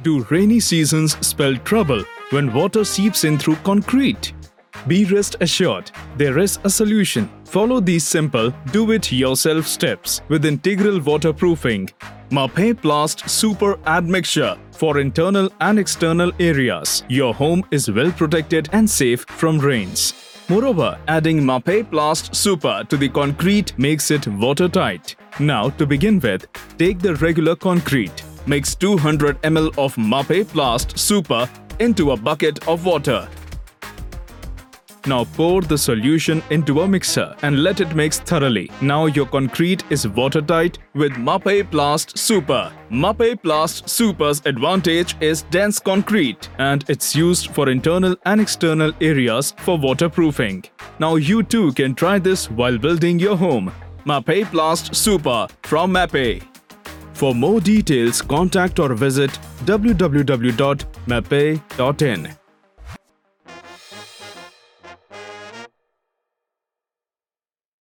Do rainy seasons spell trouble when water seeps in through concrete? Be rest assured, there is a solution. Follow these simple do it yourself steps with integral waterproofing. Mapeplast Super Admixture for internal and external areas. Your home is well protected and safe from rains. Moreover, adding Mapeplast Super to the concrete makes it watertight. Now, to begin with, take the regular concrete. Mix 200 ml of Mapeplast Super into a bucket of water. Now pour the solution into a mixer and let it mix thoroughly. Now your concrete is watertight with Mapeplast Super. Mapeplast Super's advantage is dense concrete and it's used for internal and external areas for waterproofing. Now you too can try this while building your home. Mapeplast Super from Mapei. For more details, contact or visit www.mape.in.